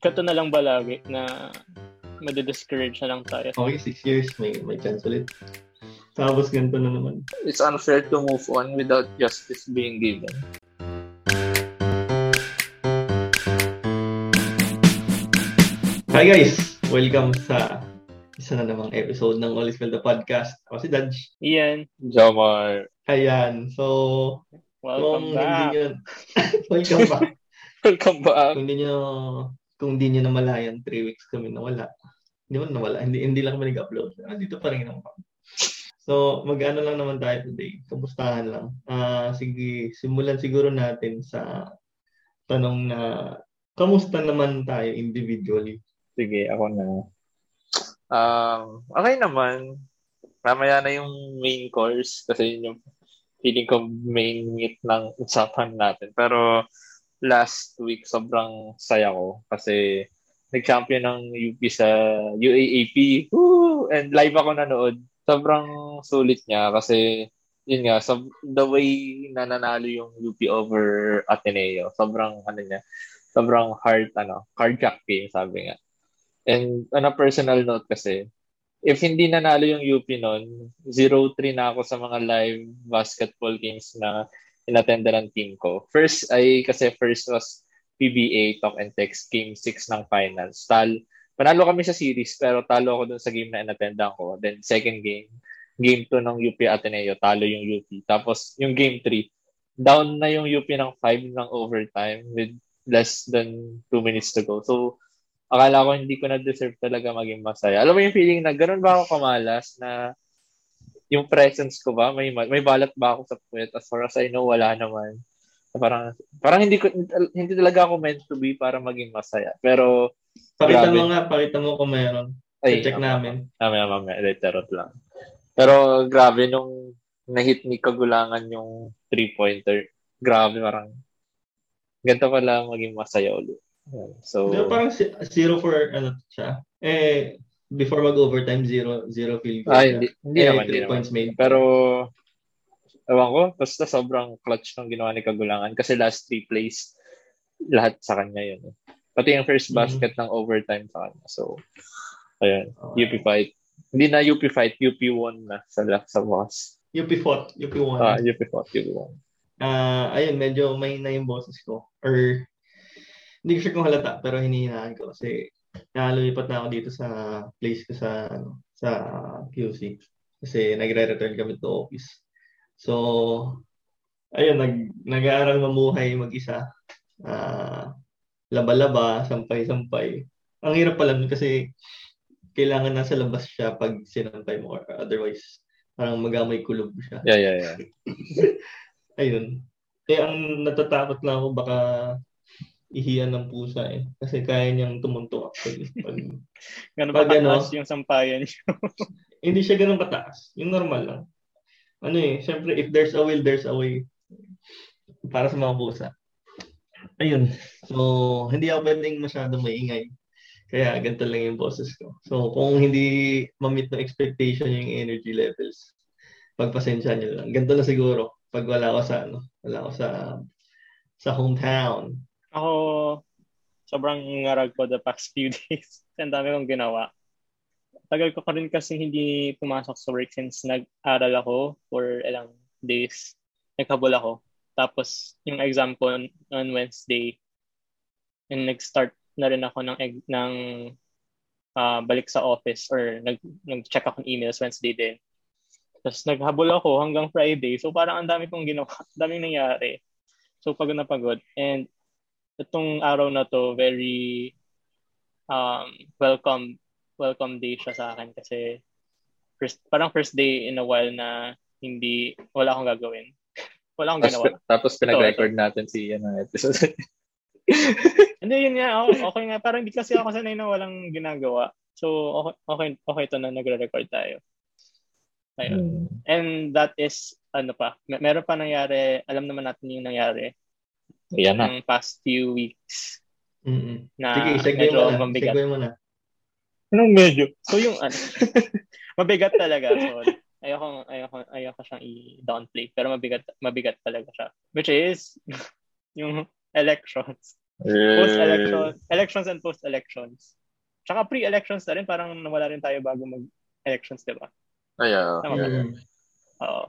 Kato na lang ba lagi na madi-discourage na lang tayo. Okay, six years, may, may chance ulit. Tapos ganito na naman. It's unfair to move on without justice being given. Hi guys! Welcome sa isa na namang episode ng All is Well the Podcast. Ako si Dodge. Ian. Jamar. Ayan. So, Welcome kung back. hindi nyo, welcome back. Welcome back. kung hindi nyo, kung hindi nyo namalayan, three weeks kami nawala. Hindi mo nawala. Hindi, hindi lang kami nag-upload. Ah, dito pa rin naman. So, mag-ano lang naman tayo today. Kamustahan lang. Ah, sige, simulan siguro natin sa tanong na kamusta naman tayo individually? Sige, ako na. Um, okay naman. Mamaya na yung main course kasi yun yung feeling ko main meat ng usapan natin. Pero last week sobrang saya ko kasi nag-champion ng UP sa UAAP. Woo! And live ako nanood. Sobrang sulit niya kasi yun nga, so, the way na nanalo yung UP over Ateneo, sobrang ano niya, sobrang hard, ano, cardiac game, sabi nga. And on a personal note kasi, if hindi nanalo yung UP noon, 0-3 na ako sa mga live basketball games na inattenda ng team ko. First ay kasi first was PBA Talk and Text Game 6 ng finals. Tal panalo kami sa series pero talo ako dun sa game na inattendan ko. Then second game, game 2 ng UP Ateneo, talo yung UP. Tapos yung game 3, down na yung UP ng 5 ng overtime with less than 2 minutes to go. So akala ko hindi ko na-deserve talaga maging masaya. Alam mo yung feeling na ganun ba ako kamalas na yung presence ko ba, may may balat ba ako sa puwet? As far as I know, wala naman. Parang parang hindi ko hindi talaga ako meant to be para maging masaya. Pero Pakita grabe. mo nga, pakita mo kung meron. Ay, check mamaya, namin. Mamaya, mamaya. Literot lang. Pero grabe nung na-hit ni Kagulangan yung three-pointer. Grabe, parang ganito pala maging masaya ulit. So, ba parang zero for ano siya? Eh, before mag-overtime, zero, zero field goal. ah, hindi, hindi eh, naman, hindi three naman. points made. Pero, ewan ko, basta sobrang clutch ng ginawa ni Kagulangan kasi last three plays, lahat sa kanya yun. eh. Pati yung first Mhm. basket ng overtime sa kanya. So, ayun, Okay. UP fight. Hindi na UP fight, UP won na sa, sa boss. UP fought, UP won. Ah, UP fought, UP won. Ah, ayun, medyo may na yung boses ko. Or, hindi ko sure kung halata, pero hinihinaan ko kasi nalulipat na ako dito sa place ko sa, ano, sa QC. Kasi nagre-return kami to office. So, ayun, nag, nag-aaral mamuhay mag-isa. Ah, laba-laba, sampay-sampay. Ang hirap pala nun kasi kailangan nasa labas siya pag sinampay mo or otherwise parang magamoy kulob siya. Yeah, yeah, yeah. Ayun. Kaya ang natatakot lang ako baka ihiyan ng pusa eh. Kasi kaya niyang tumunto actually. Pag, Ganun Pag ba ano? kataas yung sampayan niyo? hindi siya ganun kataas. Yung normal lang. Ano eh, syempre if there's a will, there's a way. Para sa mga pusa. Ayun. So, hindi ako pwedeng masyadong maingay. Kaya ganito lang yung boses ko. So, kung hindi ma-meet ng expectation yung energy levels, pagpasensya niyo lang. Ganito na siguro pag wala ako sa ano, wala ako sa sa hometown. Ako, sobrang ngarag ko the past few days. Ang dami kong ginawa. Tagal ko pa rin kasi hindi pumasok sa work since nag-aral ako for ilang days. Naghabol ako. Tapos, yung exam ko on, on Wednesday, and nag-start na rin ako ng, ng ah, balik sa office or nag, nag-check ako ng emails Wednesday din. Tapos naghabol ako hanggang Friday. So parang ang dami kong ginawa. Daming nangyari. So pagod na pagod. And itong araw na to, very um, welcome welcome day siya sa akin kasi first, parang first day in a while na hindi, wala akong gagawin. wala akong Tapos, ginawa. Oh, Tapos pinag-record natin si ang episode. Hindi, yun nga. Okay, okay nga. Parang hindi kasi ako sanay na walang ginagawa. So, okay, okay, okay to na nagre-record tayo. Ayun. And that is, ano pa, mer- meron pa nangyari, alam naman natin yung nangyari Mm. Mm. Ah, ng past few weeks Mm-mm. na Sige, segue medyo mo na. mabigat. Segue mo na. Anong medyo? So yung ano, mabigat talaga. So, ayoko, ayoko, ayoko siyang i-downplay. Pero mabigat, mabigat talaga siya. Which is, yung elections. Post-election, elections and post-elections. Tsaka pre-elections na rin, parang nawala rin tayo bago mag-elections, di ba? Ay, Tama yeah. ba? Oo.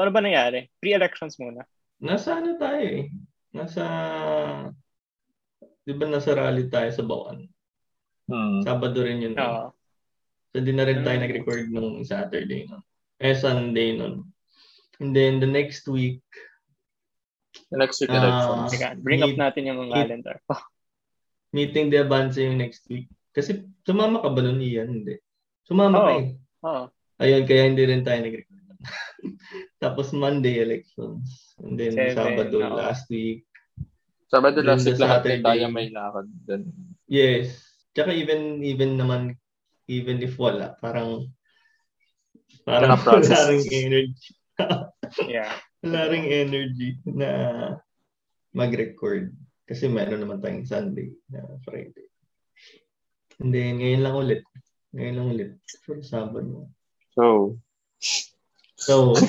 Ano ba nangyari? Pre-elections muna. Nasa ano tayo eh. Nasa, di ba nasa rally tayo sa Bawan? Hmm. Sabado rin yun. eh. Oo. So, di na rin tayo Mm. nag-record nung Saturday nun. Eh, Sunday nun. And then, the next week, Next week elections. Teka, bring up Need- natin yung calendar. meeting de Avance yung next week. Kasi, sumama ka ba nun, Ian? Hindi. Sumama Oo. ka eh. Oo. Ayun, kaya hindi rin tayo nag-record. Tapos, Monday elections. And then, Seven, Sabado oo. last week. Sabado Then last week lahat Saturday. tayo may lakad din. Yes. Tsaka even even naman even if wala, parang parang wala ring energy. Yeah. wala ring energy na mag-record. Kasi meron naman tayong Sunday na Friday. And then, ngayon lang ulit. Ngayon lang ulit. For Sabado. So, So,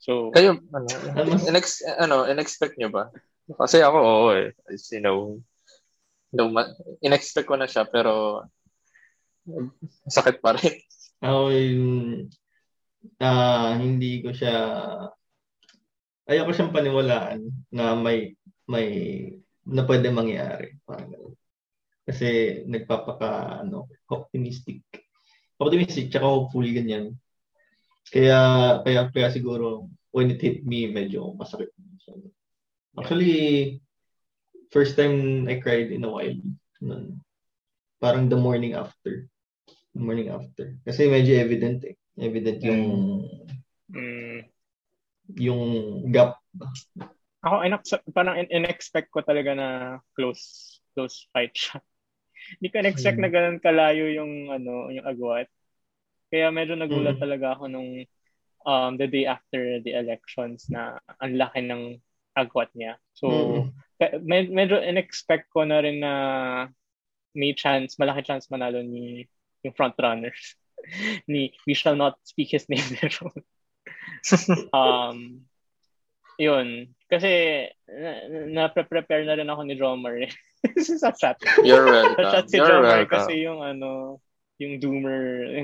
So, kayo, ano, Ano? inex, ano, in-expect nyo ba? Kasi ako, oo eh. As you know, no, ma- in-expect ko na siya, pero sakit pa rin. ako yung ah, hindi ko siya ayoko siyang paniwalaan na may may na pwede mangyari. Parang. Kasi nagpapaka ano, optimistic. Optimistic tsaka hopeful ganyan. Kaya kaya kaya siguro when it hit me medyo masakit. Actually first time I cried in a while. Nun. Parang the morning after. The morning after. Kasi medyo evident eh. Evident yung mm, yung gap. ako, inak- parang in- in-expect ko talaga na close close fight siya. Hindi ko in-expect Hmm. na ganun kalayo yung ano, yung agwat. Kaya medyo nagulat Mm. talaga ako nung um, the day after the elections na ang laki ng agwat niya. So, Mm. Med- medyo in-expect ko na rin na may chance, malaki chance manalo ni yung front runners. ni we shall not speak his name pero um yun kasi na, na-prepare na rin ako ni Romer eh. sa chat. You're Sa welcome. chat si You're Romer welcome. kasi yung ano yung doomer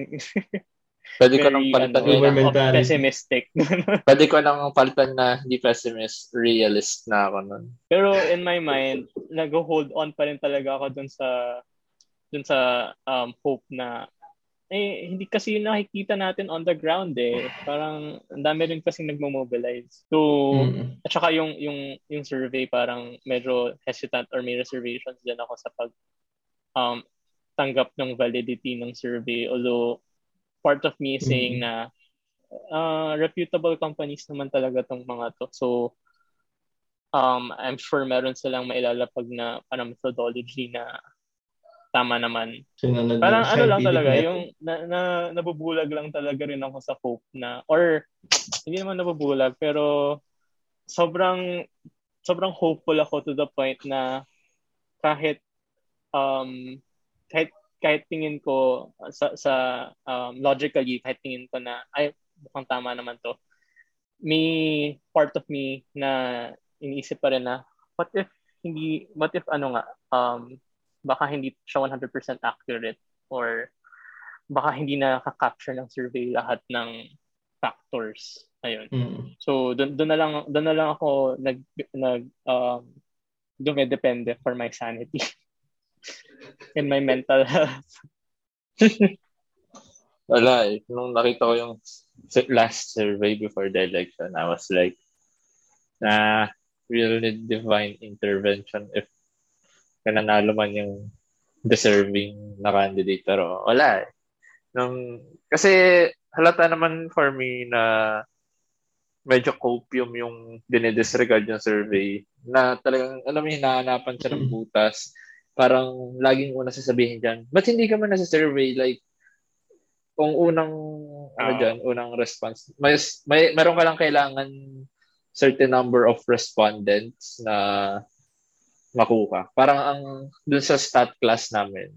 Pwede ko nang palitan ano, Doomer ng- mentality. pessimistic. Pwede ko nang palitan na hindi pessimist, realist na ako nun. Pero in my mind, nag-hold on pa rin talaga ako dun sa dun sa um, hope na eh, hindi kasi yung nakikita natin on the ground eh. Parang ang dami rin kasi nagmo-mobilize. So, Mm. at saka yung, yung, yung survey parang medyo hesitant or may reservations din ako sa pag um, tanggap ng validity ng survey. Although, part of me is saying Mm. na uh, reputable companies naman talaga tong mga to. So, um, I'm sure meron silang mailalapag na parang methodology na tama naman. Sinunod Parang ano lang talaga, method. yung na, na, nabubulag lang talaga rin ako sa hope na, or hindi naman nabubulag, pero sobrang, sobrang hopeful ako to the point na kahit, um, kahit, kahit tingin ko sa, sa um, logically, kahit tingin ko na, ay, mukhang tama naman to, may part of me na iniisip pa rin na, what if hindi, what if ano nga, um, baka hindi siya 100% accurate or baka hindi nakaka-capture ng survey lahat ng factors. Ayun. Mm. So doon doon na lang doon na lang ako nag nag um dumedepende for my sanity and my mental health. Wala eh. Nung nakita ko yung last survey before the election, I was like, na we'll need divine intervention if nanalo man yung deserving na candidate. Pero wala eh. Nung, kasi halata naman for me na medyo copium yung dinidisregard yung survey na talagang, alam mo, hinahanapan siya ng butas. Parang laging una sasabihin dyan, ba't hindi ka man nasa survey? Like, kung unang ano Ah. diyan, unang response, may, may meron ka lang kailangan certain number of respondents na makuha. Parang ang dun sa stat class namin,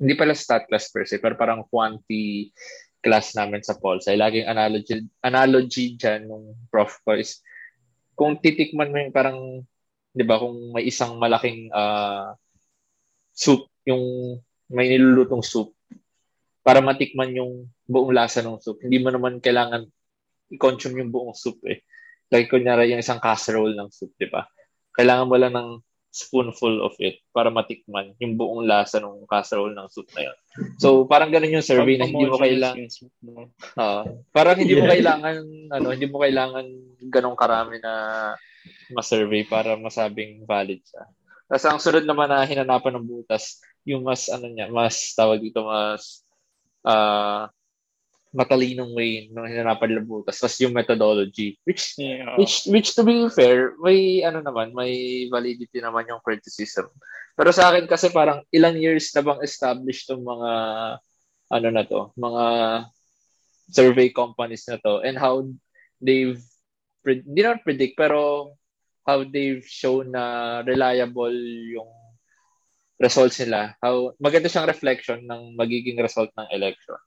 hindi pala stat class per se, pero parang quantity class namin sa Pulse. Ay laging analogy analogy diyan nung prof ko is kung titikman mo yung parang 'di ba, kung may isang malaking uh, soup, yung may nilulutong soup, para matikman yung buong lasa ng soup. Hindi mo naman kailangan i-consume yung buong soup eh. Like, kunyari, yung isang casserole ng soup, di ba? Kailangan mo lang ng spoonful of it para matikman yung buong lasa ng casserole ng soup na yun. So, parang ganun yung survey na hindi mo kailangan uh, parang hindi mo kailangan ano, hindi mo kailangan ganong karami na ma-survey para masabing valid siya. Tapos ang sunod naman na hinanapan ng butas, yung mas ano niya, mas tawag dito mas uh, matalinong way nung hinanapan ng butas. Tapos yung methodology, which, yeah. which, which to be fair, may ano naman, may validity naman yung criticism. Pero sa akin kasi parang ilang years na bang established tong mga ano na to, mga survey companies na to and how they've hindi naman predict pero how they've shown na reliable yung results nila. How maganda siyang reflection ng magiging result ng election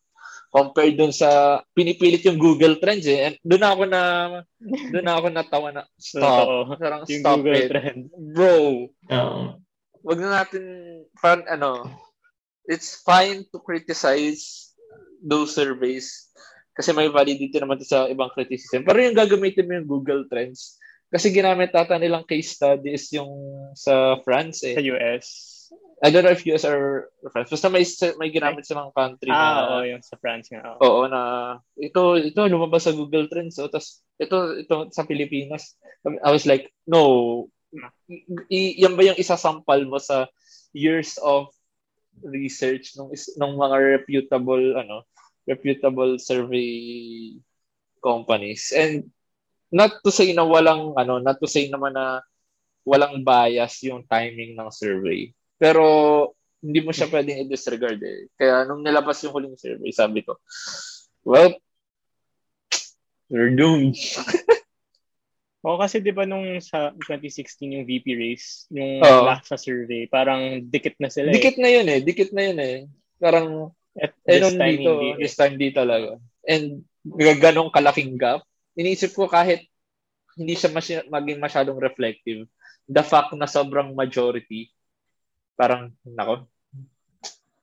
compared dun sa pinipilit yung Google Trends eh. And doon ako na doon ako natawa na stop. Parang yung stop Google it. Trend. Bro. Oo. Wag na natin fan ano. It's fine to criticize those surveys kasi may validity naman to sa ibang criticism. Pero yung gagamitin mo yung Google Trends kasi ginamit tata nilang case studies yung sa France eh. Sa US. I don't know if US or France. Basta may, may ginamit silang country ah, na... oo, yung sa France nga. Oo, oo na ito, ito lumabas sa Google Trends. Oh, tas, ito, ito sa Pilipinas. I was like, no. I, yan ba yung isasampal mo sa years of research ng ng mga reputable ano reputable survey companies and not to say na walang ano not to say naman na walang bias yung timing ng survey pero hindi mo siya pwedeng i-disregard eh. Kaya nung nilabas yung huling survey, sabi ko, well, we're doomed. Oo, kasi di ba nung sa 2016 yung VP race, yung Oo. last sa survey, parang dikit na sila Dikit eh. na yun eh. Dikit na yun eh. Parang, At eh, this time, dito, hindi. this time di talaga. And ganong kalaking gap, iniisip ko kahit hindi siya masy- maging masyadong reflective, the fact na sobrang majority, parang, nako,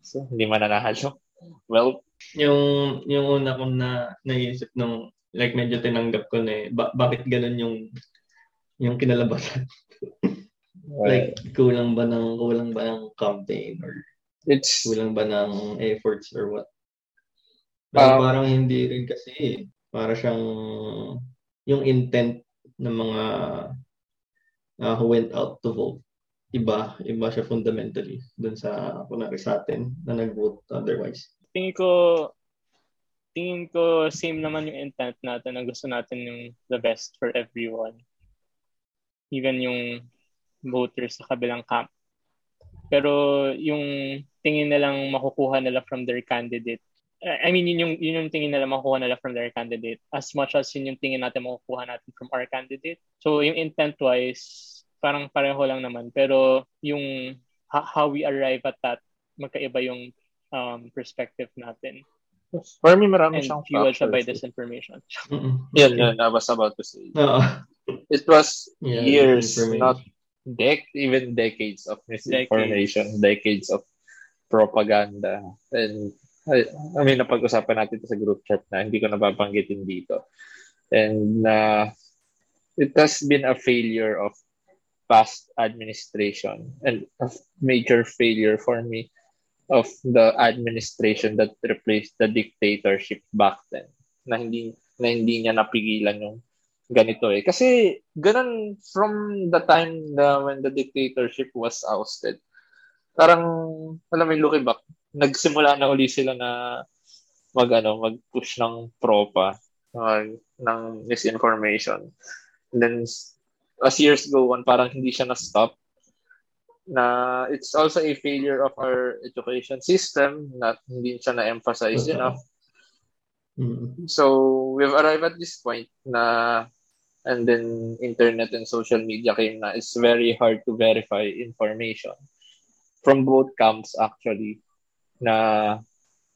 so, hindi mananahalo. Well, Yung, yung una kong na, naisip nung, like medyo tinanggap ko na eh, ba- bakit ganun yung, yung kinalabasan? like, kulang ba ng, kulang ba ng campaign or it's, kulang ba ng efforts or what? Um, parang hindi rin kasi eh. Para siyang yung intent ng mga uh, who went out to vote. Iba, iba siya fundamentally dun sa kunwari sa atin na nag-vote otherwise. tingin ko tingin ko same naman yung intent natin na gusto natin yung the best for everyone. Even yung voters sa kabilang camp. Pero yung tingin nilang makukuha nila from their candidate I mean, yun yung, yun yung tingin nila makukuha nila from their candidate as much as yun yung tingin natin makukuha natin from our candidate. So, yung intent-wise, parang pareho lang naman. Pero yung ha- how we arrive at that, magkaiba yung um, perspective natin. for me, marami And siyang fueled siya by factors. disinformation. Mm-mm. Yun, yun, I was about to say. Oo. It was Yeah, years, information. not dec even decades of misinformation, decades, of propaganda. And I, I mean, napag-usapan natin ito sa group chat na hindi ko napapanggitin dito. And uh, it has been a failure of past administration and a major failure for me of the administration that replaced the dictatorship back then na hindi na hindi niya napigilan yung ganito eh. Kasi ganun from the time na when the dictatorship was ousted. Parang, alam mo looking back, nagsimula na uli sila na mag, ano, mag-push ng propa, mag, ng misinformation. And then, as years go on, parang hindi siya na-stop. Na it's also a failure of our education system na hindi siya na-emphasize Totoo. enough. Mm. So, we've arrived at this point na and then internet and social media came na it's very hard to verify information from both camps actually na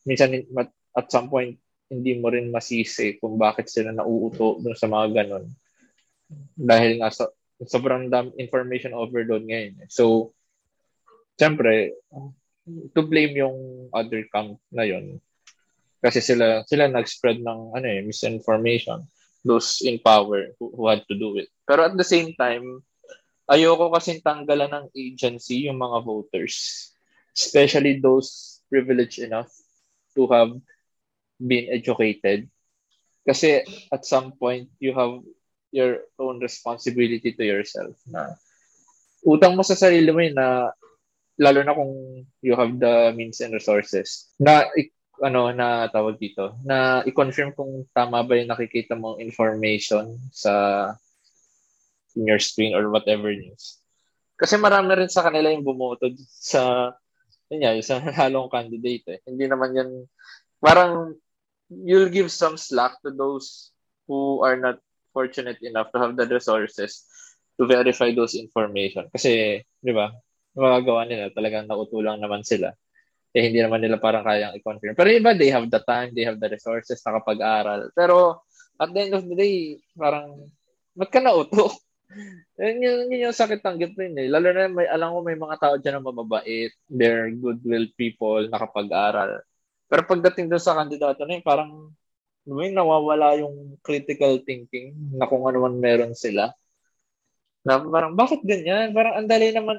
minsan at some point hindi mo rin masisi kung bakit sila nauuto dun sa mga ganon dahil nga sa sobrang dam information overload ngayon. Eh. So, syempre, to blame yung other camp na yon kasi sila sila nag-spread ng ano eh misinformation those in power who, who had to do it pero at the same time ayoko kasi tanggalan ng agency yung mga voters especially those privileged enough to have been educated kasi at some point you have your own responsibility to yourself na utang mo sa sarili mo yun na lalo na kung you have the means and resources na ano na tawag dito na i-confirm kung tama ba yung nakikita mong information sa in your screen or whatever news. Kasi marami rin sa kanila yung bumoto sa yun nga, sa halong candidate eh. Hindi naman yan parang you'll give some slack to those who are not fortunate enough to have the resources to verify those information. Kasi, di ba, magagawa nila, talagang nautulang naman sila. Eh, hindi naman nila parang kayang i-confirm. Pero iba, they have the time, they have the resources, nakapag-aral. Pero, at the end of the day, parang, ba't ka nauto? Yun, yun, yun yung sakit tanggapin eh. Lalo na may, alam ko may mga tao dyan na mababait, they're goodwill people, nakapag-aral. Pero pagdating doon sa kandidato na yun, parang may nawawala yung critical thinking na kung ano man meron sila. Na parang, bakit ganyan? Parang ang dali naman,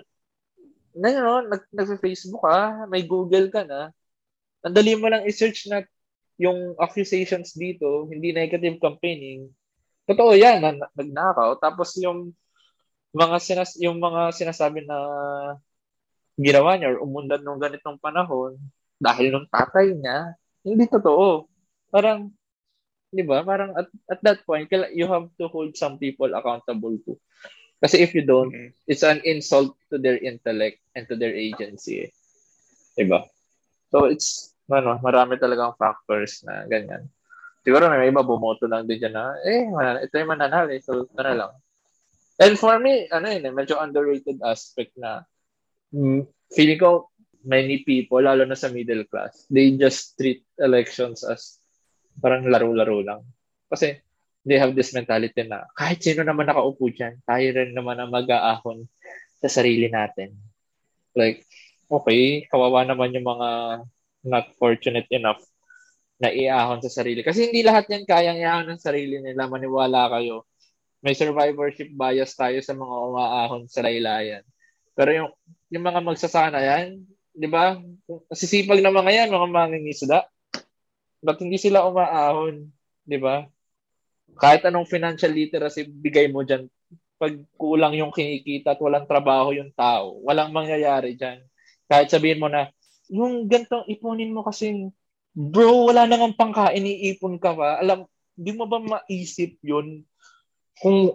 na you know, nag, nag-Facebook ka, may Google ka na, ang dali mo lang i-search na yung accusations dito, hindi negative campaigning. Totoo yan, na, nagnakaw. Tapos yung mga sinas yung mga sinasabi na ginawa niya or umundan nung ganitong panahon, dahil nung tatay niya, hindi totoo. Parang, di ba? Parang at, at that point, you have to hold some people accountable too. Kasi if you don't, mm-hmm. it's an insult to their intellect and to their agency. Di ba? So it's, ano, marami talagang factors na ganyan. Siguro may iba bumoto lang din dyan na, eh, ito yung mananalo, eh, so ito na lang. And for me, ano yun, eh, medyo underrated aspect na mm, feeling ko many people, lalo na sa middle class, they just treat elections as parang laro-laro lang. Kasi they have this mentality na kahit sino naman nakaupo dyan, tayo rin naman ang mag-aahon sa sarili natin. Like, okay, kawawa naman yung mga not fortunate enough na iahon sa sarili. Kasi hindi lahat yan kayang iahon ng sarili nila. Maniwala kayo. May survivorship bias tayo sa mga umaahon sa laylayan. Pero yung, yung mga magsasana yan, di ba? Sisipag na mga yan, mga mangingisda. Ba't hindi sila umaahon? Di ba? Kahit anong financial literacy bigay mo dyan, pag kulang yung kinikita at walang trabaho yung tao, walang mangyayari dyan. Kahit sabihin mo na, yung gantong ipunin mo kasi, bro, wala nang pangkain, iipon ka pa. Alam, di mo ba maisip yun? Kung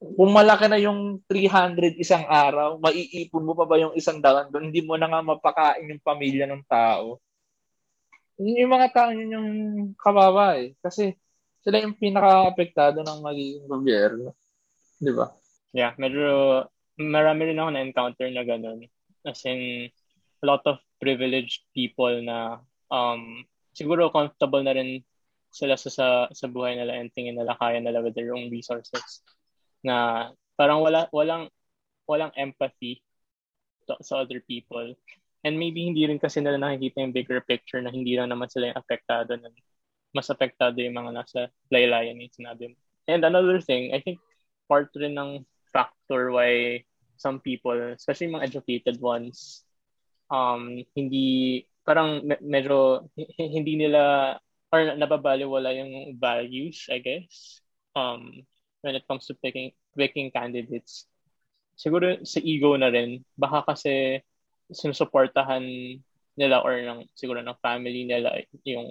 kung malaki na yung 300 isang araw, maiipon mo pa ba yung isang daan doon? Hindi mo na nga mapakain yung pamilya ng tao. Yung mga tao yun yung kawawa eh. Kasi sila yung pinaka-apektado ng magiging gobyerno. Di ba? Yeah, medyo marami rin ako na-encounter na ganun. As in, a lot of privileged people na um, siguro comfortable na rin sila sa, sa, sa buhay nila and tingin nila kaya nila with their own resources na parang wala walang walang empathy to, sa other people. And maybe hindi rin kasi nila nakikita yung bigger picture na hindi lang naman sila yung apektado na mas apektado yung mga nasa laylayan yung sinabi mo. And another thing, I think part rin ng factor why some people, especially mga educated ones, um, hindi, parang me- medyo hindi nila or nababaliwala yung values, I guess. Um, when it comes to picking picking candidates. Siguro sa ego na rin, baka kasi sinusuportahan nila or ng siguro ng family nila yung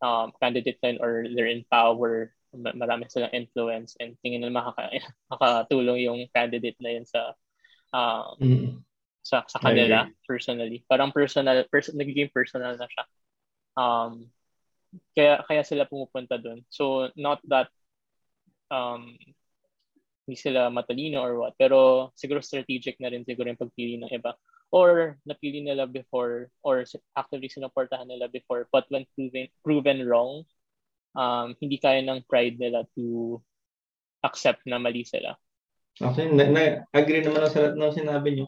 um, candidate line or they're in power, marami silang influence and tingin nila makaka, makatulong yung candidate na yun sa um, mm. Sa, sa kanila personally. Parang personal, person, nagiging personal na siya. Um, kaya kaya sila pumupunta doon. So not that um, hindi sila matalino or what. Pero siguro strategic na rin siguro yung pagpili ng iba. Or napili nila before or actively sinuportahan nila before but when proven, proven wrong, um, hindi kaya ng pride nila to accept na mali sila. Actually, na, na, agree naman ako sa lahat ng sinabi niyo.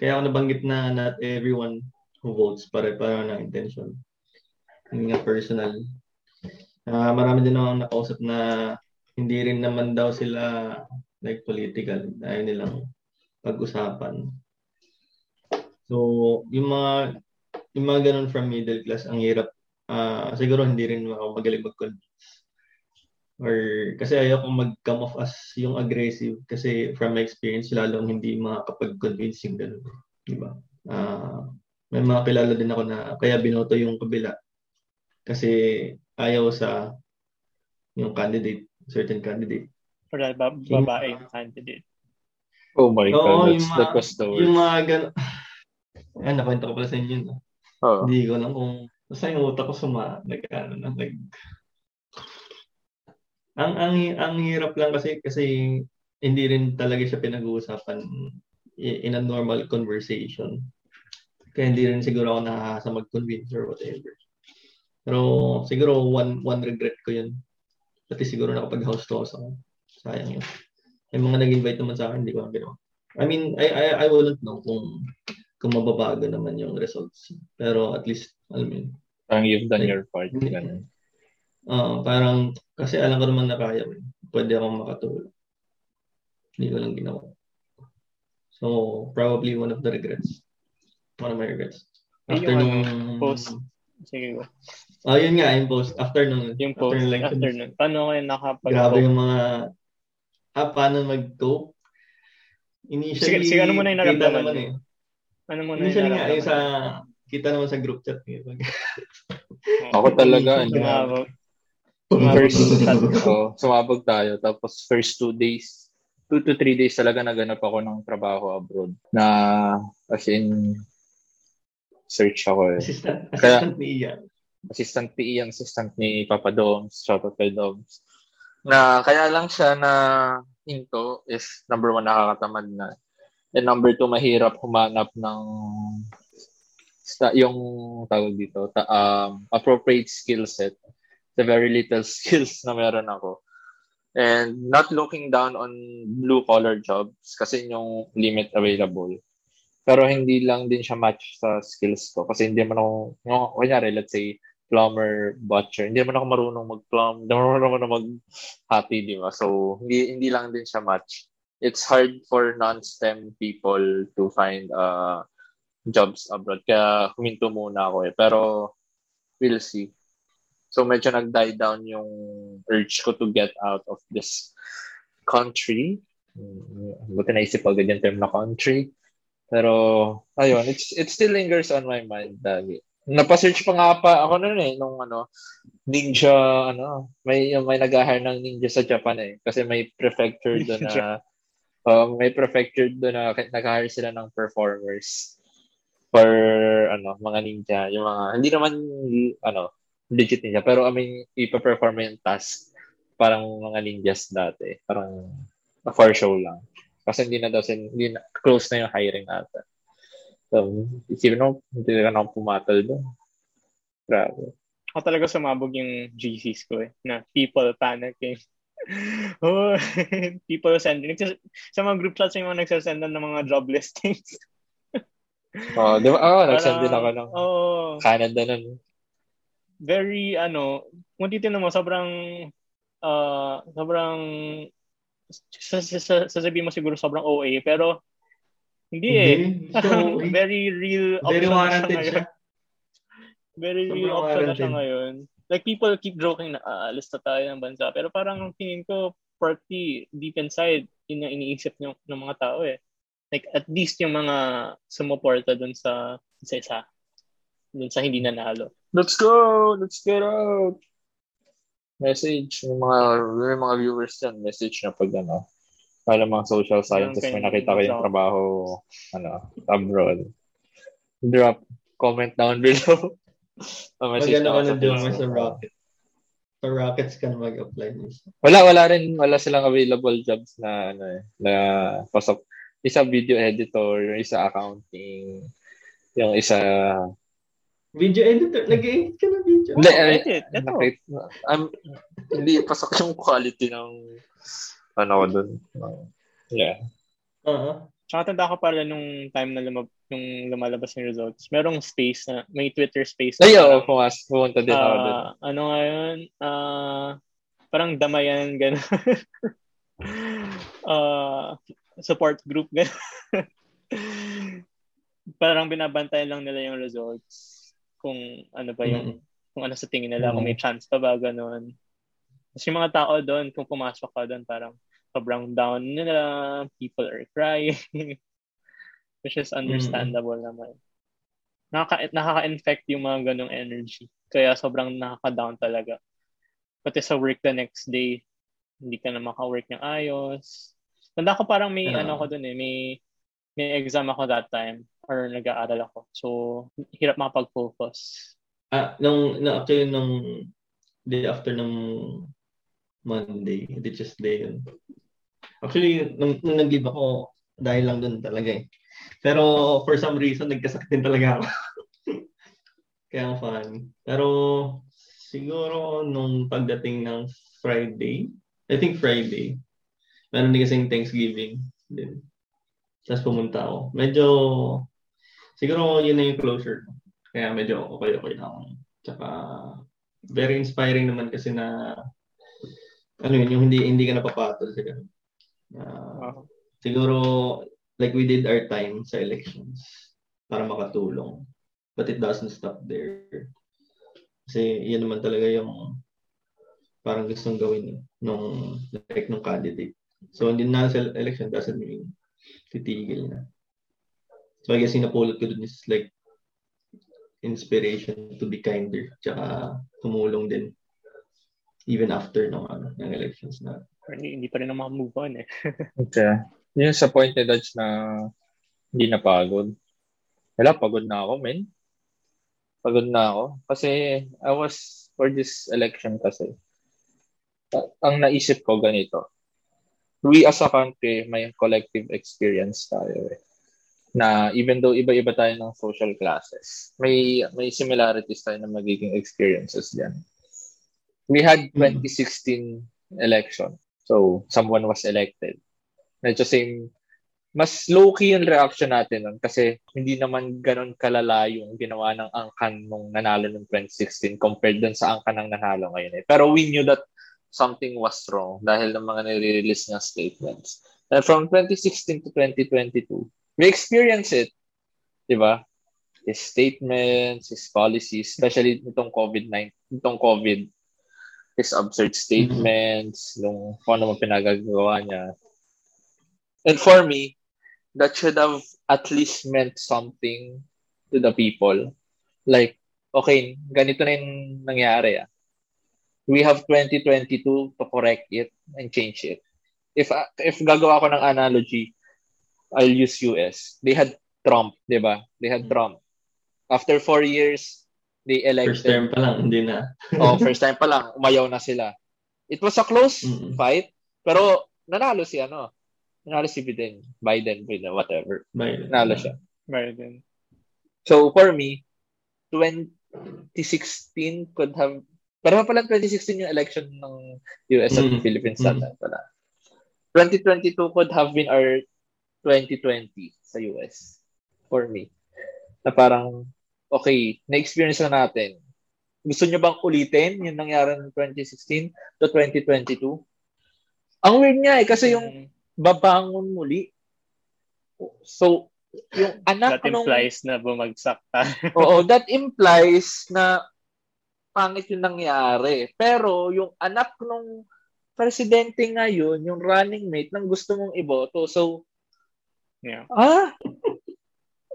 Kaya ako nabanggit na not everyone who votes pare-pareho ng intention. Yung nga personal. Uh, marami din akong nakausap na hindi rin naman daw sila like political. Ayaw nilang pag-usapan. So, yung mga yung mga ganun from middle class, ang hirap. Uh, siguro hindi rin ako magaling mag-convince. Or kasi ayaw kong mag-come off as yung aggressive kasi from my experience, lalong hindi makakapag-convince yung ganun. Di ba? Uh, may mga kilala din ako na kaya binoto yung kabila kasi ayaw sa yung candidate, certain candidate. For that ba- babaeng candidate. Oh my Oo, God, yung that's, mga, that was the worst. Yung mga gan- Ay, nakwento ko pala sa inyo. No? Oh. Hindi ko lang kung basta yung utak ko suma, nag, ano, na, nag, ang, ang, ang hirap lang kasi, kasi hindi rin talaga siya pinag-uusapan in a normal conversation. Kaya hindi rin siguro ako nakakasa mag-convince or whatever. Pero siguro one one regret ko yun. Pati siguro nakapag-house to ako. Sayang yun. May mga nag-invite naman sa akin, hindi ko lang ginawa. I mean, I, I, I wouldn't know kung kung mababago naman yung results. Pero at least, alam mo yun. Parang you've done your part. Ganun. Uh, parang, kasi alam ko naman na kaya ko. Pwede akong makatulong. Hindi ko lang ginawa. So, probably one of the regrets. One of my regrets. After yung nung... ano, post. Sige ko. Oh, yun nga, yung post. After nung... Yung post, after, like, after nun. Paano kayo nakapag Grabe yung mga... Ah, paano mag-cope? Initially, Sige- sige, ano muna yung kita naramdaman naman mo? eh. Ano mo na Initially nga, yung sa... Kita naman sa group chat. Eh. Ako talaga, ano, First ko, sumabog tayo. Tapos first two days, two to three days talaga naganap ako ng trabaho abroad. Na, as in, search ako eh. Assistant, Kaya- assistant ni Ian. assistant ni Ian, assistant ni Papa Doms, shoutout kay Doms. Na kaya lang siya na hinto is number one, nakakatamad na. And number two, mahirap humanap ng sa, yung tawag dito, ta, um, appropriate skill set. The very little skills na meron ako. And not looking down on blue collar jobs kasi yung limit available. Pero hindi lang din siya match sa skills ko kasi hindi man ako, yung, kunyari, let's say, plumber, butcher, hindi naman ako marunong mag-plumb, hindi naman ako mag-hati, di ba? So, hindi, hindi lang din siya match. It's hard for non-STEM people to find uh, jobs abroad. Kaya huminto muna ako eh. Pero, we'll see. So, medyo nag-die down yung urge ko to get out of this country. Mm, Buti naisip agad yung term na country. Pero, ayun, it's, it still lingers on my mind lagi. Napasearch pa nga pa ako noon eh, nung ano, ninja, ano, may, may nag-hire ng ninja sa Japan eh. Kasi may prefecture doon na, uh, may prefecture doon na nag-hire sila ng performers for, ano, mga ninja. Yung mga, hindi naman, ano, legit ninja. Pero, I mean, ipa-perform yung task parang mga ninjas dati. Parang, for show lang. Kasi hindi na daw, hindi na, close na yung hiring ata. So, isipin mo, hindi na akong pumatol doon. Grabe. Ako talaga sumabog yung GCs ko eh, na people panicking. oh, people sending. Nagsas- Sa mga group chats, may mga nagsasendan ng mga job listings. Oh, di ba? Oh, nagsend din ako ng Oh, Canada nun. Very, ano, kung titignan mo, sobrang, uh, sobrang, sa, sa, sa, sasabihin mo siguro sobrang OA, pero hindi eh. So, very real very option siya warranted ngayon. siya. Very Sobrang real option na siya ngayon. Like, people keep joking na, ah, alis na tayo ng bansa. Pero parang tingin ko, partly, deep inside, yun ang iniisip ng, ng mga tao eh. Like, at least yung mga sumuporta dun sa sa isa. Dun sa hindi nanalo. Let's go! Let's get out! Message. Yung mga, yung mga viewers dyan, message na pag ano, para mga social scientists, may nakita so- trabaho, ano, abroad. Drop comment down below. O message Maganda na ka na doon sa Rocket. Sa Rockets ka na mag-apply. Wala, wala rin, wala silang available jobs na, ano eh, na pasok. Isa video editor, yung isa accounting, yung isa, Video editor. Nag-edit ka na video. hindi, Oh, edit. Ito. um, hindi pasok yung quality ng, ano ko dun. Yeah. Uh-huh. Tsaka tanda ko pala nung time na lumab yung lumalabas yung results. Merong space na, may Twitter space. Ay, oo, pumas, pumunta din ako dun. ah, ano nga yun? Ah, parang damayan, gano'n. Ah, support group, gano'n. parang binabantayan lang nila yung results. Kung ano ba yung, kung ano sa tingin nila, kung may chance pa ba, gano'n. Kasi yung mga tao doon, kung pumasok ka doon, parang sobrang down nila, people are crying, which is understandable naman. Nakaka- nakaka-infect yung mga ganong energy. Kaya sobrang nakaka-down talaga. Pati sa work the next day, hindi ka na maka-work ng ayos. Tanda ko parang may Ah. ano ko dun eh, may may exam ako that time or nag-aaral ako. So, hirap makapag-focus. Ah, nung, nung actually nung day after ng Monday, hindi Tuesday yun. Actually, nung, nung nag-leave ako, dahil lang dun talaga eh. Pero for some reason, nagkasakit din talaga ako. Kaya fun. Pero siguro nung pagdating ng Friday, I think Friday, meron din kasing Thanksgiving din. Tapos pumunta ako. Medyo, siguro yun na yung closure. ko. Kaya medyo okay-okay na ako. Tsaka, very inspiring naman kasi na, ano yun, yung hindi, hindi ka napapatol sa ganun. Uh, siguro, like we did our time sa elections para makatulong. But it doesn't stop there. Kasi yun naman talaga yung parang gustong gawin eh, nung like nung candidate. So hindi na sa election doesn't mean titigil na. So I guess yung napulot ko dun is like inspiration to be kinder tsaka tumulong din even after ng ano ng elections na hindi, hindi pa rin ako move on eh. Okay. Yun sa point ni Dodge na hindi napagod. Wala, pagod na ako, men. Pagod na ako. Kasi I was for this election kasi. Ang naisip ko ganito. We as a country, may collective experience tayo eh. Na even though iba-iba tayo ng social classes, may may similarities tayo na magiging experiences diyan. We had 2016 election. So, someone was elected medyo same mas low-key yung reaction natin nun kasi hindi naman ganun kalala yung ginawa ng angkan nung nanalo ng 2016 compared dun sa angkan ng nanalo ngayon eh. Pero we knew that something was wrong dahil ng mga nire-release niya statements. And from 2016 to 2022, we experience it. Di ba? His statements, his policies, especially nitong COVID-19, nitong COVID, his absurd statements, nung kung ano man pinagagawa niya. And for me, that should have at least meant something to the people. Like, okay, ganito na yung nangyari. Ah. We have 2022 to correct it and change it. If if gagawa ko ng analogy, I'll use US. They had Trump, di ba? They had Trump. After four years, they elected. first term pa lang hindi na oh, first time pa lang, umayaw na sila. It was a close Mm-mm. fight, pero nanalo si ano, nanalo si Biden, Biden, Biden, whatever. Bye. Nanalo siya. Biden. So for me, 2016 could have, pero pala 2016 yung election ng US at Mm. Philippines Mm. mm. pala. 2022 could have been our 2020 sa US for me. Na parang, okay, na-experience na natin. Gusto nyo bang ulitin yung nangyari ng 2016 to 2022? Ang weird nga eh, kasi yung Mm, babangon muli. So, yung anak that nung... implies na bumagsak tayo. Oo, that implies na pangit yung nangyari. Pero yung anak nung presidente ngayon, yung running mate, nang gusto mong iboto. So, yeah. ah,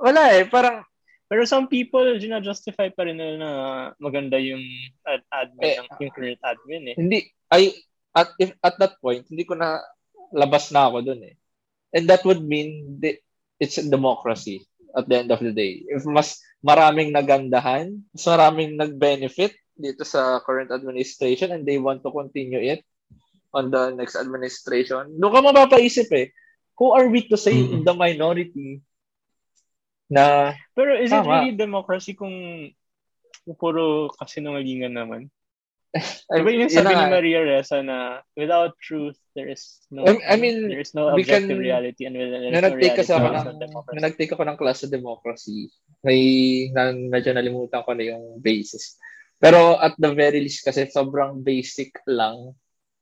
wala eh. Parang, Pero some people, gina-justify pa rin nila na maganda yung ad- admin, Eh, ng, yung current admin eh. hindi, ay, at, if, at that point, hindi ko na, labas na ako dun eh. And that would mean that it's a democracy at the end of the day. If mas maraming nagandahan, mas maraming nag-benefit dito sa current administration and they want to continue it on the next administration, doon ka mapapaisip eh, who are we to say in Mm-mm. the minority na Pero is it Tama. really democracy kung puro kasinungalingan naman? I Diba yung yun sabi na ni. Maria Ressa na without truth, there is no, I- I mean, there is no objective can- reality and there is no nag-take kasi reality ako ng, nung nag-take ako ng class sa democracy, may, na, medyo nalimutan ko na yung basis. Pero at the very least kasi sobrang basic lang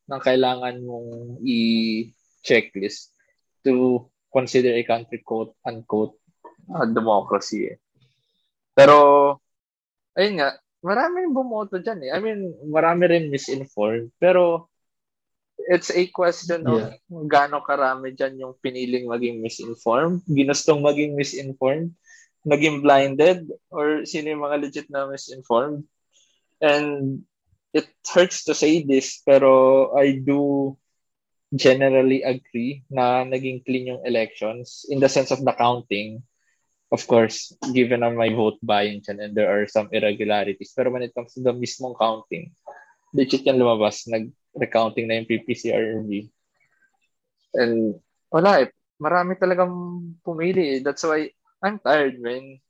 ng kailangan mong i-checklist to consider a country quote unquote uh, democracy. Eh. Pero, ayun nga, marami rin bumoto dyan eh. I mean, marami rin misinformed. Pero, it's a question of Yeah. gaano karami dyan yung piniling maging misinformed, ginustong maging misinformed, naging blinded, or sino yung mga legit na misinformed. And it hurts to say this, pero I do generally agree na naging clean yung elections in the sense of the counting. Of course, given na may vote buying dyan and there are some irregularities. Pero when it comes to the mismong counting, legit yan lumabas. Nag-recounting na yung PPCRV. And wala eh. Marami talagang pumili eh. That's why I'm tired, man.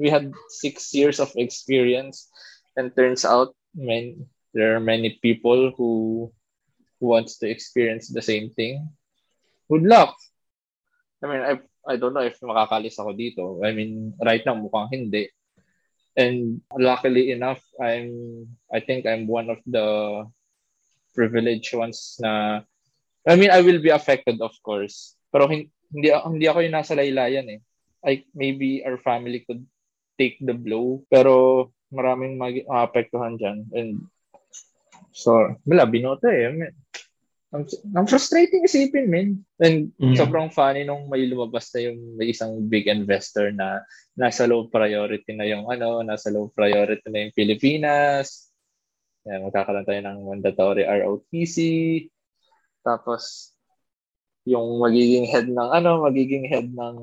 We had six years of experience and turns out man, there are many people who who wants to experience the same thing. Good luck. I mean, I I don't know if makakalis ako dito. I mean, right now mukhang hindi. And luckily enough, I'm I think I'm one of the privileged ones na I mean, I will be affected of course. Pero hin- hindi hindi ako yung nasa laylayan eh. I maybe our family could take the blow, pero maraming mag maapektuhan diyan and so wala binoto eh. Ang, ang frustrating isipin, man. And Mm. sobrang funny nung may lumabas na yung may isang big investor na nasa low priority na yung ano, nasa low priority na yung Pilipinas. Yan, magkakaroon tayo ng mandatory ROTC. Tapos, yung magiging head ng ano, magiging head ng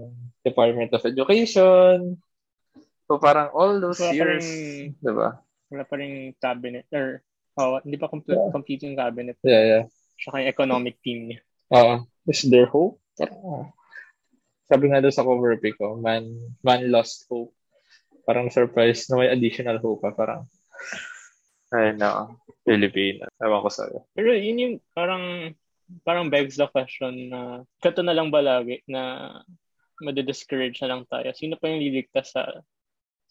Department of Education. So parang all those Wala years, rin- di ba? Wala pa rin cabinet or oh, hindi pa complete, Yeah. complete yung cabinet. Yeah, yeah. Tsaka yung economic team niya. Oo. Is there hope? Parang, ah. sabi nga doon sa cover pic ko, man, man lost hope. Parang surprise na may additional hope pa. Parang, ay no, Pilipinas. Ewan ko sa'yo. Pero yun yung parang parang begs the question na kato na lang ba lagi na madi-discourage na lang tayo? Sino pa yung liligtas sa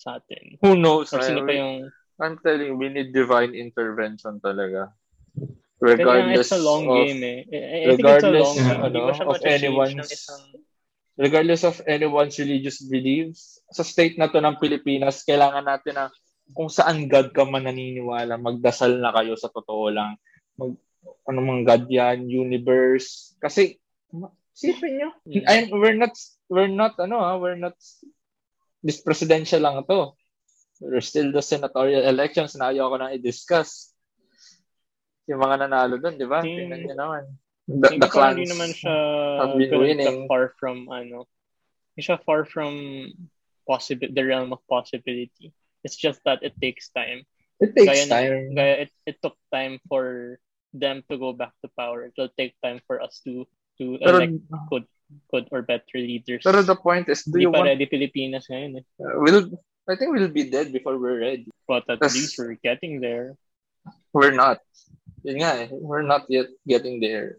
sa atin? Who knows? Or sino pa yung I'm telling you, we need divine intervention talaga. Kaya Regardless it's a long of, game eh. I, I think it's a regardless, long game. Ano, of anyone's- ng isang regardless of anyone's religious beliefs, sa state na to ng Pilipinas, kailangan natin na kung saan God ka man naniniwala, magdasal na kayo sa totoo lang. Mag, ano mang God yan, universe. Kasi, isipin nyo, and we're not, we're not, ano ha, we're not, this presidential lang to. There's still the senatorial elections na ayaw ko nang i-discuss. Yung mga nanalo doon, di ba? Hmm. Tingnan nyo naman. The, Hindi the ko hindi clans naman siya have been winning. far from ano. Hindi siya far from possible the realm of possibility. It's just that it takes time. It takes Gaya, time. gaya it, it took time for them to go back to power. It will take time for us to to Pero, elect good or better leaders. pero the point is, do Hindi you pa want, ready Pilipinas ngayon eh. uh, we'll, I think we'll be dead before we're ready. But at Tas- least we're getting there. We're not. Yun nga eh, we're not yet getting there.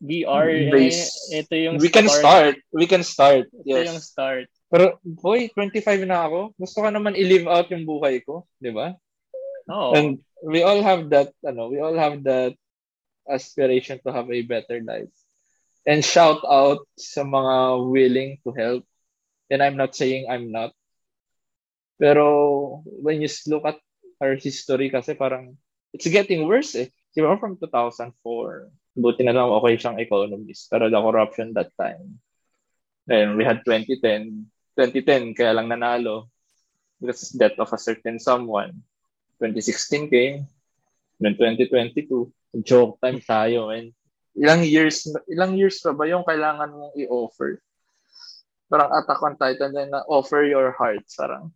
We are, eh, Base. ito yung We can start. We can start. Ito yung Yes. start. Pero, boy, 25 na ako. Gusto ko naman i-live out yung buhay ko. Di ba? Oh, And we all have that, ano, we all have that aspiration to have a better life. And shout out sa mga willing to help. And I'm not saying I'm not. Pero when you look at our history kasi parang it's getting worse eh. Di from 2004, buti na lang okay siyang economist. Pero the corruption that time. Then we had 2010. 2010, kaya lang nanalo. Because death of a certain someone. 2016 came. Then 2022, joke time tayo. And ilang years, ilang years pa ba yung kailangan mong i-offer? Parang attack on Titan din na offer your heart. Parang,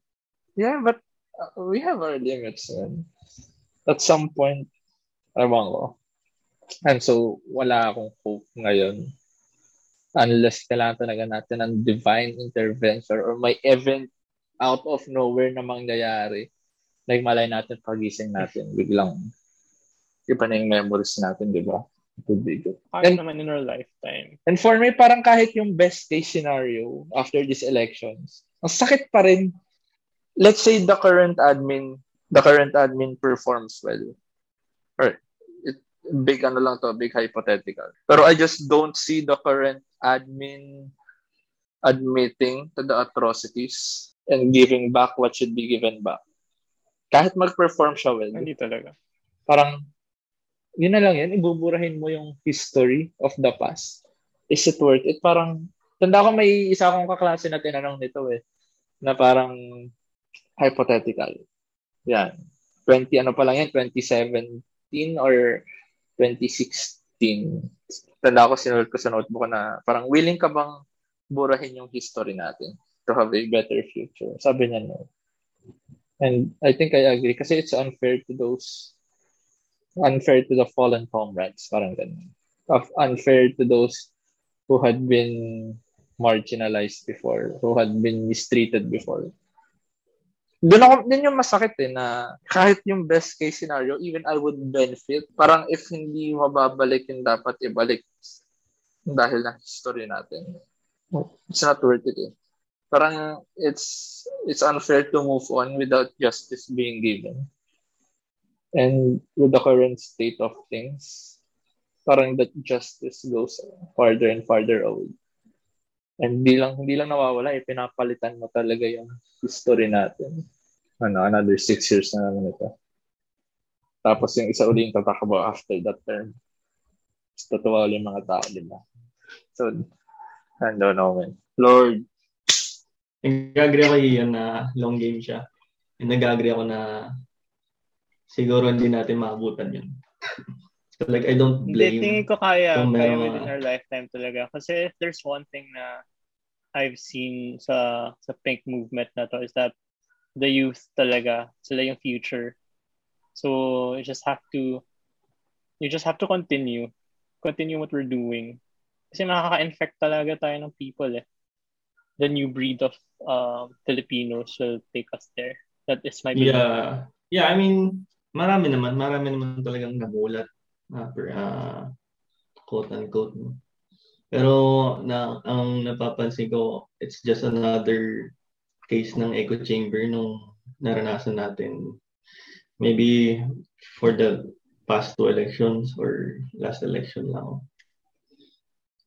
yeah, but uh, we have our limits. Man. At some point, ewan ko. And so, wala akong hope ngayon. Unless kailangan talaga natin ng divine intervention or may event out of nowhere na mangyayari. Like malay natin pagising natin, biglang iba na yung memories natin, di ba? Be good. Kahit And- naman in our lifetime. And for me, parang kahit yung best case scenario after these elections, ang sakit pa rin. Let's say the current admin, the current admin performs well. Or it, big ano lang to, big hypothetical. Pero I just don't see the current admin admitting to the atrocities and giving back what should be given back. Kahit mag-perform siya well, Hindi talaga. parang yun na lang yan, ibuburahin mo yung history of the past. Is it worth it? Parang, tanda ko may isa akong kaklase na tinanong nito eh, na parang hypothetical. Yan. 20, ano pa lang yan, 2017 or 2016. Tanda ko, sinulat ko sa notebook na parang willing ka bang burahin yung history natin to have a better future? Sabi niya no. And I think I agree kasi it's unfair to those unfair to the fallen comrades, parang ganun. Of unfair to those who had been marginalized before, who had been mistreated before. Doon ako, din yung masakit eh, na kahit yung best case scenario, even I would benefit. Parang if hindi mababalik yung dapat ibalik dahil ng history natin. It's not worth it eh. Parang it's it's unfair to move on without justice being given. And with the current state of things, parang that justice goes farther and farther away. And hindi lang, hindi lang nawawala, eh, pinapalitan mo talaga yung history natin. Ano, another six years na naman ito. Tapos yung isa uli yung tatakbo after that term. Tapos tatawa ulit yung mga tao, di ba? So, I don't know, man. Lord, Nag-agree ako yun na long game siya. Nag-agree ako na siguro hindi natin maabutan yun. so like, I don't Hindi, blame. tingin ko kaya, kaya within our lifetime talaga. Kasi if there's one thing na I've seen sa sa pink movement na to is that the youth talaga, sila yung future. So, you just have to you just have to continue. Continue what we're doing. Kasi makaka-infect talaga tayo ng people eh. The new breed of um, Filipinos will take us there. That is my belief. Yeah. Yeah, I mean, marami naman, marami naman talagang namulat na per, ah, quote unquote. no? Pero na ang napapansin ko, it's just another case ng echo chamber nung naranasan natin. Maybe for the past two elections or last election lang.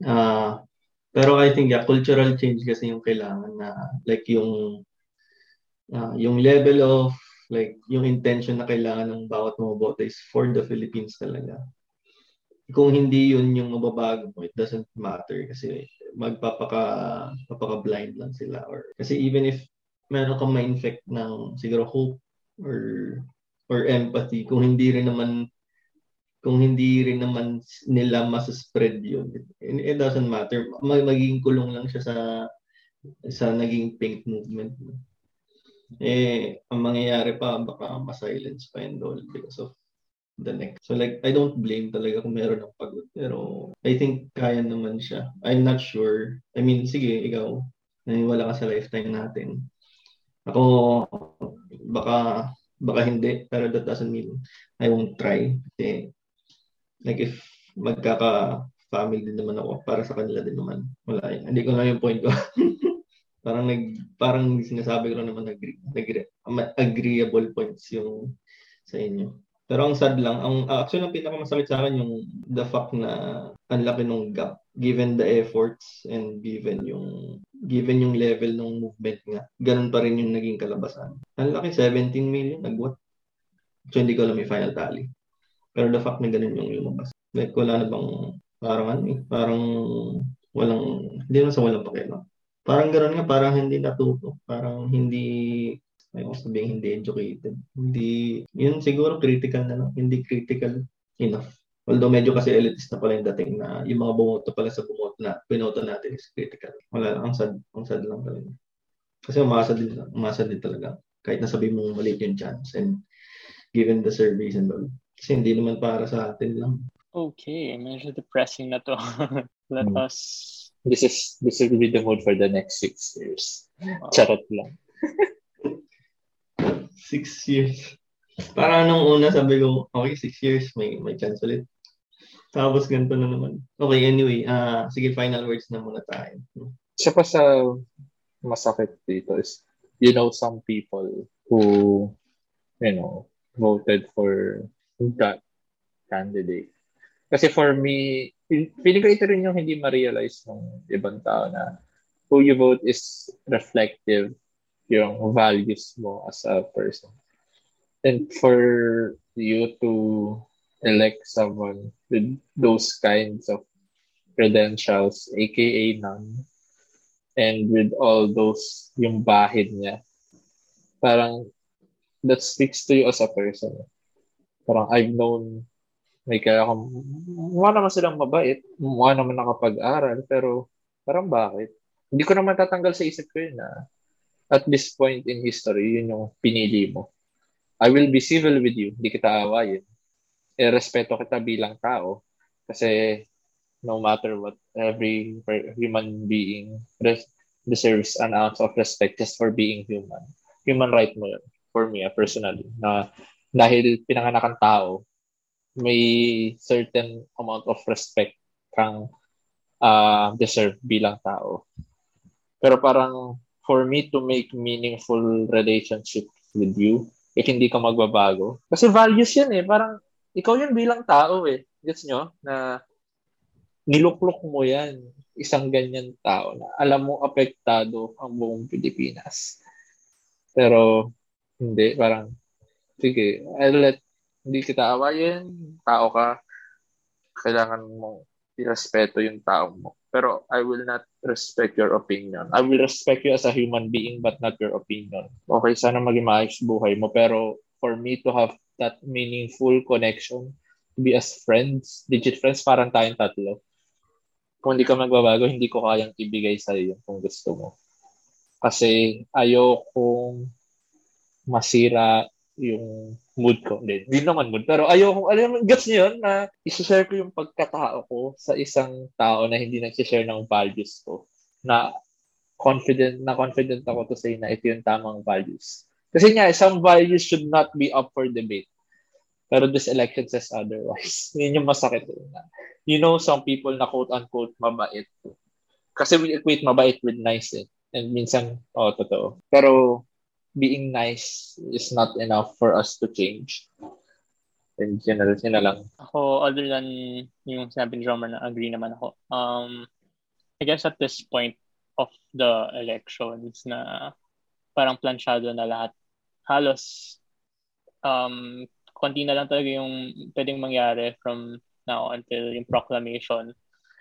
Ah, pero I think yeah, cultural change kasi yung kailangan na like yung ah, yung level of like yung intention na kailangan ng bawat maboboto is for the Philippines talaga. Kung hindi yun yung mababago mo, it doesn't matter kasi magpapaka papaka blind lang sila or kasi even if meron kang ma-infect ng siguro hope or or empathy kung hindi rin naman kung hindi rin naman nila masaspread yun it, it doesn't matter Mag- magiging kulong lang siya sa sa naging pink movement eh, ang mangyayari pa, baka ma-silence pa and all because of the next. So like, I don't blame talaga kung meron ng pagod. Pero I think kaya naman siya. I'm not sure. I mean, sige, ikaw, naniwala ka sa lifetime natin. Ako, baka, baka hindi. Pero that doesn't mean I won't try. Kasi, like if magkaka-family din naman ako, para sa kanila din naman. Wala yun. Hindi ko na yung point ko. parang nag parang sinasabi ko naman agree, agree, agreeable points yung sa inyo. Pero ang sad lang, ang uh, actually ang pinakamasakit sa akin yung the fact na ang laki ng gap given the efforts and given yung given yung level ng movement nga. Ganun pa rin yung naging kalabasan. Ang laki 17 million nagwat. So hindi ko alam yung final tally. Pero the fact na ganun yung lumabas. Like wala na bang parang ano eh, parang walang hindi naman sa walang pakialam parang gano'n nga, parang hindi natuto. Parang hindi, ayoko sabihin hindi educated. Hindi, yun siguro critical na lang. Hindi critical enough. Although medyo kasi elitist na pala yung dating na yung mga bumoto pala sa bumoto na binoto natin is critical. Wala lang, ang sad, ang sad lang talaga. Kasi umasa din, umasa din talaga. Kahit nasabi mo maliit yung chance and given the surveys and all. Kasi hindi naman para sa atin lang. Okay, medyo depressing na to. Let Hmm. us this is this will be the mood for the next six years. uh, Charot lang. Six years. Parang nung una sabi ko, okay, six years, may may chance ulit. Tapos ganito na naman. Okay, anyway, uh, sige, final words na muna tayo. Siya pa sa masakit dito is, you know, some people who, you know, voted for that candidate. Kasi for me, feeling ko ito rin yung hindi ma-realize ng ibang tao na who you vote is reflective yung values mo as a person. And for you to elect someone with those kinds of credentials, aka none, and with all those yung bahid niya, parang that speaks to you as a person. Parang I've known may kaya akong, mukha naman silang mabait, mukha naman nakapag-aral, pero parang bakit? Hindi ko naman tatanggal sa isip ko yun na at this point in history, yun yung pinili mo. I will be civil with you. Hindi kita awayin. E, respeto kita bilang tao. Kasi no matter what, every human being deserves an ounce of respect just for being human. Human right mo yun. For me, ah, personally. Na dahil pinanganakan tao, may certain amount of respect kang uh, deserve bilang tao. Pero parang for me to make meaningful relationship with you, if hindi ka magbabago. Kasi values yan eh. Parang ikaw yun bilang tao eh. Gets nyo? Na niluklok mo yan. Isang ganyan tao na alam mo apektado ang buong Pilipinas. Pero hindi, parang sige, I'll let hindi kita awayin, tao ka, kailangan mo irespeto yung tao mo. Pero I will not respect your opinion. I will respect you as a human being but not your opinion. Okay, sana maging maayos buhay mo. Pero for me to have that meaningful connection, to be as friends, digit friends, parang tayong tatlo. Kung hindi ka magbabago, hindi ko kayang ibigay sa iyo kung gusto mo. Kasi ayokong masira yung mood ko. Hindi, hindi naman mood. Pero ayoko, alam mo, gets niyo yun na isi-share ko yung pagkatao ko sa isang tao na hindi nag-share ng values ko. Na confident, na confident ako to say na ito yung tamang values. Kasi nga, some values should not be up for debate. Pero this election says otherwise. Yun yung masakit. Na, you know, some people na quote-unquote mabait. Kasi we equate mabait with nice eh. And minsan, oh, totoo. Pero being nice is not enough for us to change. In general, yun na lang. Ako, other than yung sinabi ni Romer na agree naman ako. Um, I guess at this point of the elections na parang plansyado na lahat. Halos um, konti na lang talaga yung pwedeng mangyari from now until yung proclamation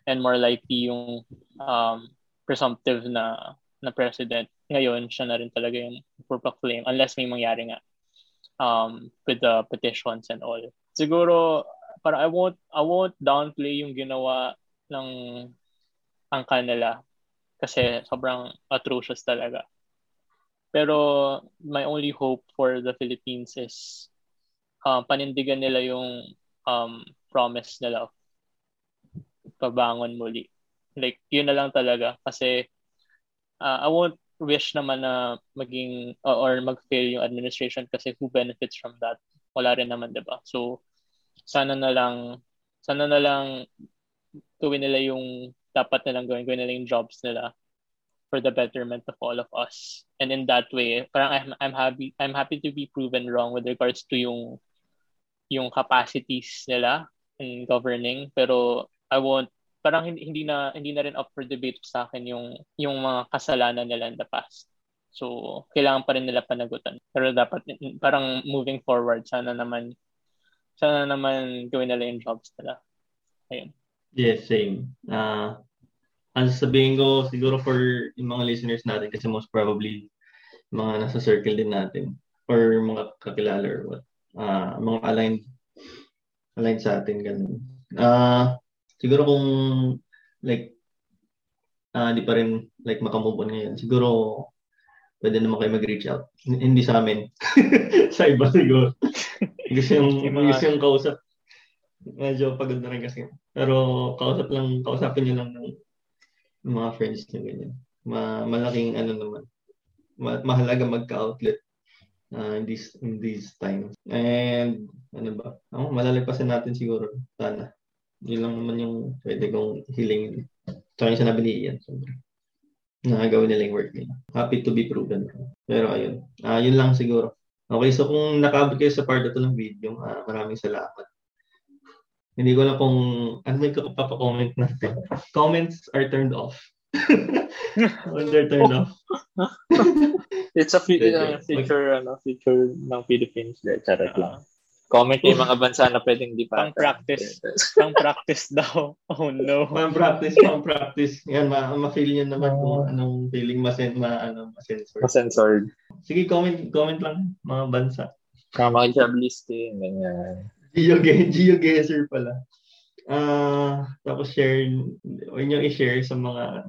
and more likely yung um, presumptive na na president ngayon, siya na rin talaga yung proclaim unless may mangyari nga um, with the petitions and all. Siguro, para I won't, I won't downplay yung ginawa ng ang kanila kasi sobrang atrocious talaga. Pero my only hope for the Philippines is um, panindigan nila yung um, promise nila pabangon muli. Like, yun na lang talaga. Kasi uh, I won't wish naman na maging uh, or mag-fail yung administration kasi who benefits from that? Wala rin naman, 'di ba? So sana na lang sana na lang gawin nila yung dapat nilang gawin, gawin nila yung jobs nila for the betterment of all of us. And in that way, parang I'm, I'm happy I'm happy to be proven wrong with regards to yung yung capacities nila in governing pero I won't parang hindi, na hindi na rin up for debate sa akin yung yung mga kasalanan nila in the past. So, kailangan pa rin nila panagutan. Pero dapat parang moving forward sana naman sana naman gawin nila yung jobs nila. Ayun. Yes, same. Uh, ang sabihin ko siguro for yung mga listeners natin kasi most probably mga nasa circle din natin or mga kakilala or what. Uh, mga aligned aligned sa atin ganun. Uh, siguro kung like uh, di pa rin like makamove on ngayon, siguro pwede naman kayo mag-reach out. Hindi sa amin. sa iba siguro. gusto yung, gusto yung kausap. Medyo pagod na rin kasi. Pero kausap lang, kausapin nyo lang ng, ng mga friends nyo ganyan. Ma malaking ano naman. Ma mahalaga magka-outlet uh, in these in these times. And ano ba? Oh, malalagpasan natin siguro sana. Yun lang naman yung pwede kong hilingin. Tsaka yung sinabi ni Ian. Sobrang nakagawin nila yung work nila. Happy to be proven. Pero ayun. Uh, yun lang siguro. Okay, so kung nakaabot kayo sa part ito ng video, uh, maraming salamat. Hindi ko alam kung ano may papaka-comment natin. Comments are turned off. When they're turned off. It's a fe- uh, feature, ano, feature ng Philippines. Charot lang. Comment yung mga bansa na pwedeng di pa. Pang practice. Pang practice daw. Oh no. Pang practice, pang practice. Yan, ma- ma-feel nyo naman kung anong feeling masen ma ano, ma-sensor. Ma-censored. Sige, comment comment lang mga bansa. Mga mga job listing, ganyan. Geo, Geo Guesser pala. Ah, uh, tapos share, huwag nyo i-share sa mga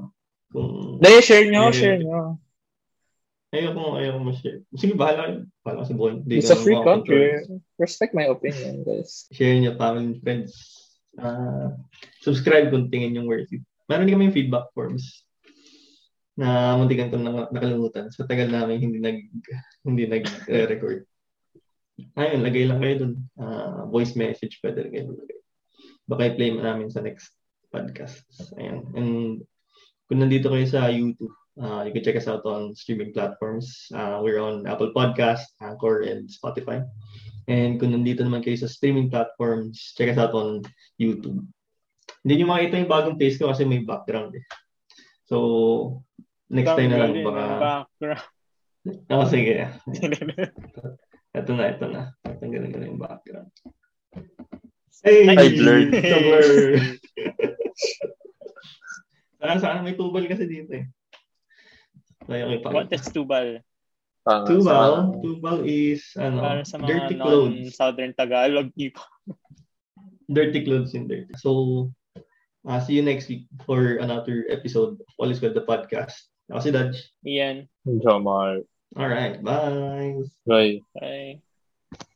kung... Dahil share nyo, share nyo. Ayoko, ayoko ma-share. Sige, bahala. Bahala kasi buwan. It's a free country. Respect my opinion, guys. Share niyo, and friends. Uh, subscribe kung tingin yung worth it. Meron kami yung feedback forms na muntikan ko na nakalimutan. Sa tagal namin hindi nag hindi nag-record. Ayun, lagay lang kayo dun. Uh, voice message pwede rin kayo lagay. Baka i-play namin sa next podcast. Ayan. And kung nandito kayo sa YouTube, Uh, you can check us out on streaming platforms. Uh, we're on Apple Podcast, Anchor, and Spotify. And kung nandito naman kayo sa streaming platforms, check us out on YouTube. Hindi nyo makita yung bagong face ko kasi may background eh. So, next time na lang baka... Background. Oh, sige. ito na, ito na. Tanggalin ko na yung background. Hey! I blurred. Saan, saan may tubal kasi dito eh. Ay, okay, What is tubal? Uh, tubal? Sa, tubal is ano, Para sa mga dirty clothes. Southern Tagalog people. dirty clothes in dirty. So, uh, see you next week for another episode of All is Well, the podcast. Ako si Dodge. Ian. Jamal. All right. Bye. Bye. Bye.